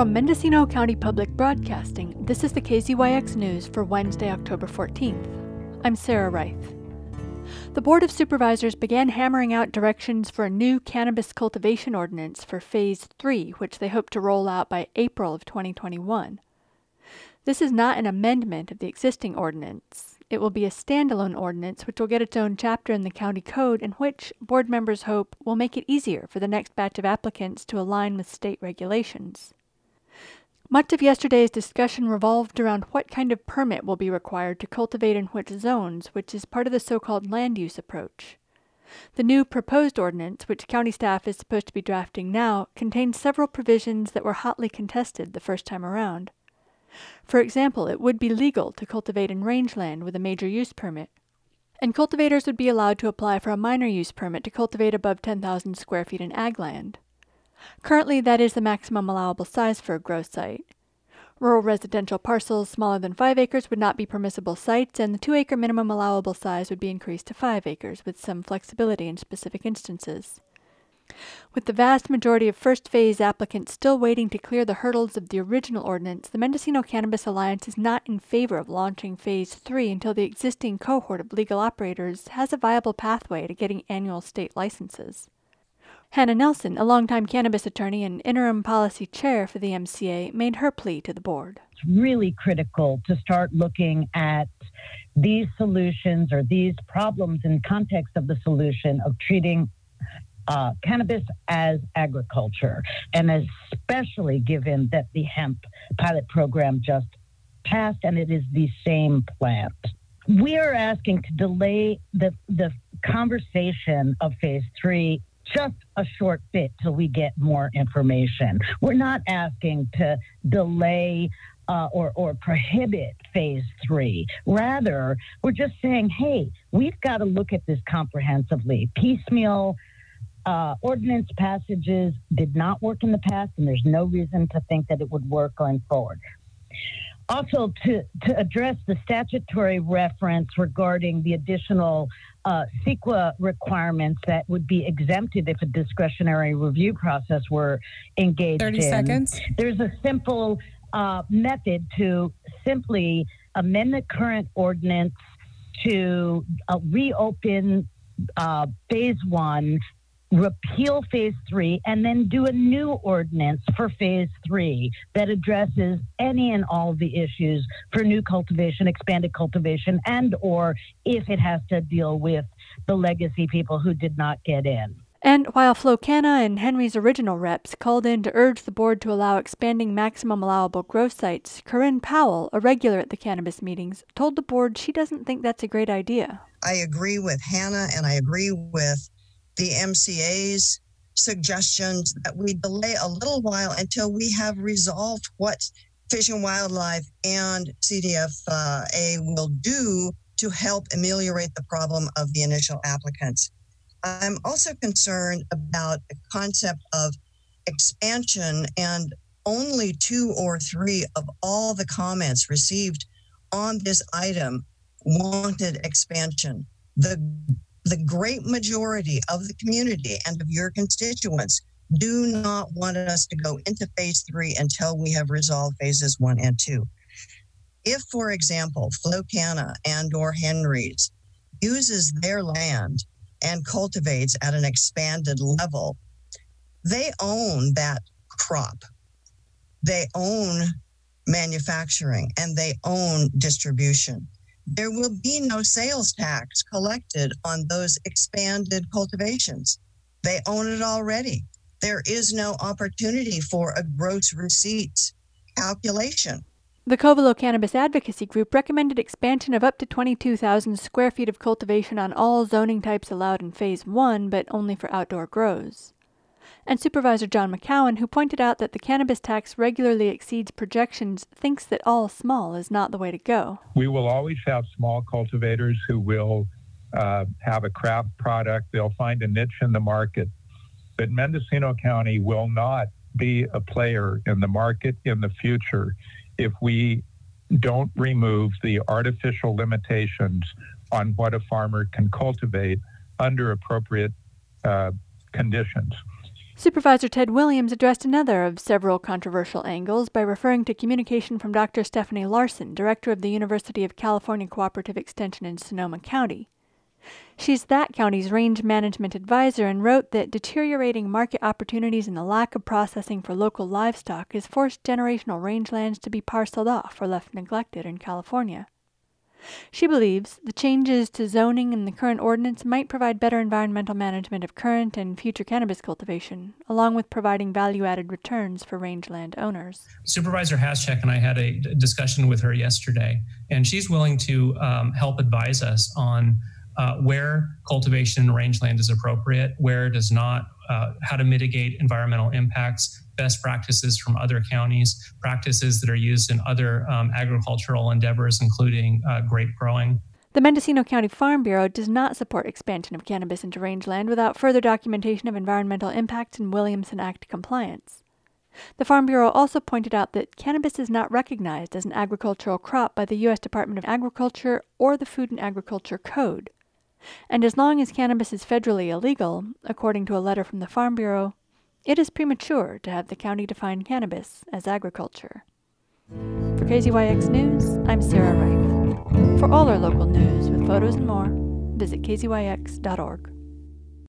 From Mendocino County Public Broadcasting, this is the KZYX News for Wednesday, October 14th. I'm Sarah Reith. The Board of Supervisors began hammering out directions for a new cannabis cultivation ordinance for Phase 3, which they hope to roll out by April of 2021. This is not an amendment of the existing ordinance. It will be a standalone ordinance which will get its own chapter in the county code and which, board members hope, will make it easier for the next batch of applicants to align with state regulations. Much of yesterday's discussion revolved around what kind of permit will be required to cultivate in which zones, which is part of the so called land use approach. The new proposed ordinance, which county staff is supposed to be drafting now, contains several provisions that were hotly contested the first time around. For example, it would be legal to cultivate in rangeland with a major use permit, and cultivators would be allowed to apply for a minor use permit to cultivate above 10,000 square feet in ag land. Currently, that is the maximum allowable size for a grow site. Rural residential parcels smaller than 5 acres would not be permissible sites, and the 2 acre minimum allowable size would be increased to 5 acres, with some flexibility in specific instances. With the vast majority of first phase applicants still waiting to clear the hurdles of the original ordinance, the Mendocino Cannabis Alliance is not in favor of launching Phase 3 until the existing cohort of legal operators has a viable pathway to getting annual state licenses. Hannah Nelson, a longtime cannabis attorney and interim policy chair for the MCA, made her plea to the board. It's really critical to start looking at these solutions or these problems in context of the solution of treating uh, cannabis as agriculture, and especially given that the hemp pilot program just passed and it is the same plant. We are asking to delay the, the conversation of phase three just a short bit till we get more information. We're not asking to delay uh, or, or prohibit phase three. Rather, we're just saying, hey, we've got to look at this comprehensively. Piecemeal uh, ordinance passages did not work in the past, and there's no reason to think that it would work going forward. Also, to, to address the statutory reference regarding the additional uh, CEQA requirements that would be exempted if a discretionary review process were engaged 30 in. seconds. There's a simple uh, method to simply amend the current ordinance to uh, reopen uh, phase one repeal phase three and then do a new ordinance for phase three that addresses any and all of the issues for new cultivation expanded cultivation and or if it has to deal with the legacy people who did not get in and while Flow Kana and Henry's original reps called in to urge the board to allow expanding maximum allowable growth sites, Corinne Powell, a regular at the cannabis meetings, told the board she doesn't think that's a great idea. I agree with Hannah and I agree with the MCA's suggestions that we delay a little while until we have resolved what Fish and Wildlife and CDFA will do to help ameliorate the problem of the initial applicants. I'm also concerned about the concept of expansion and only two or three of all the comments received on this item wanted expansion. The the great majority of the community and of your constituents do not want us to go into phase three until we have resolved phases one and two. If, for example, Flow Kana and or Henry's uses their land and cultivates at an expanded level, they own that crop. They own manufacturing and they own distribution there will be no sales tax collected on those expanded cultivations. They own it already. There is no opportunity for a gross receipts calculation. The Covelo Cannabis Advocacy Group recommended expansion of up to 22,000 square feet of cultivation on all zoning types allowed in Phase 1, but only for outdoor grows and Supervisor John McCowen, who pointed out that the cannabis tax regularly exceeds projections, thinks that all small is not the way to go. We will always have small cultivators who will uh, have a craft product, they'll find a niche in the market. But Mendocino County will not be a player in the market in the future if we don't remove the artificial limitations on what a farmer can cultivate under appropriate uh, conditions. Supervisor Ted Williams addressed another of several controversial angles by referring to communication from Dr. Stephanie Larson, director of the University of California Cooperative Extension in Sonoma County. She's that county's range management advisor and wrote that deteriorating market opportunities and the lack of processing for local livestock has forced generational rangelands to be parceled off or left neglected in California. She believes the changes to zoning in the current ordinance might provide better environmental management of current and future cannabis cultivation, along with providing value added returns for rangeland owners. Supervisor Haschak and I had a discussion with her yesterday, and she's willing to um, help advise us on uh, where cultivation in rangeland is appropriate, where it does not, uh, how to mitigate environmental impacts, best practices from other counties, practices that are used in other um, agricultural endeavors, including uh, grape growing. The Mendocino County Farm Bureau does not support expansion of cannabis into rangeland without further documentation of environmental impacts and Williamson Act compliance. The Farm Bureau also pointed out that cannabis is not recognized as an agricultural crop by the U.S. Department of Agriculture or the Food and Agriculture Code. And as long as cannabis is federally illegal, according to a letter from the Farm Bureau, it is premature to have the county define cannabis as agriculture. For KZYX News, I'm Sarah Reith. For all our local news with photos and more, visit kzyx.org.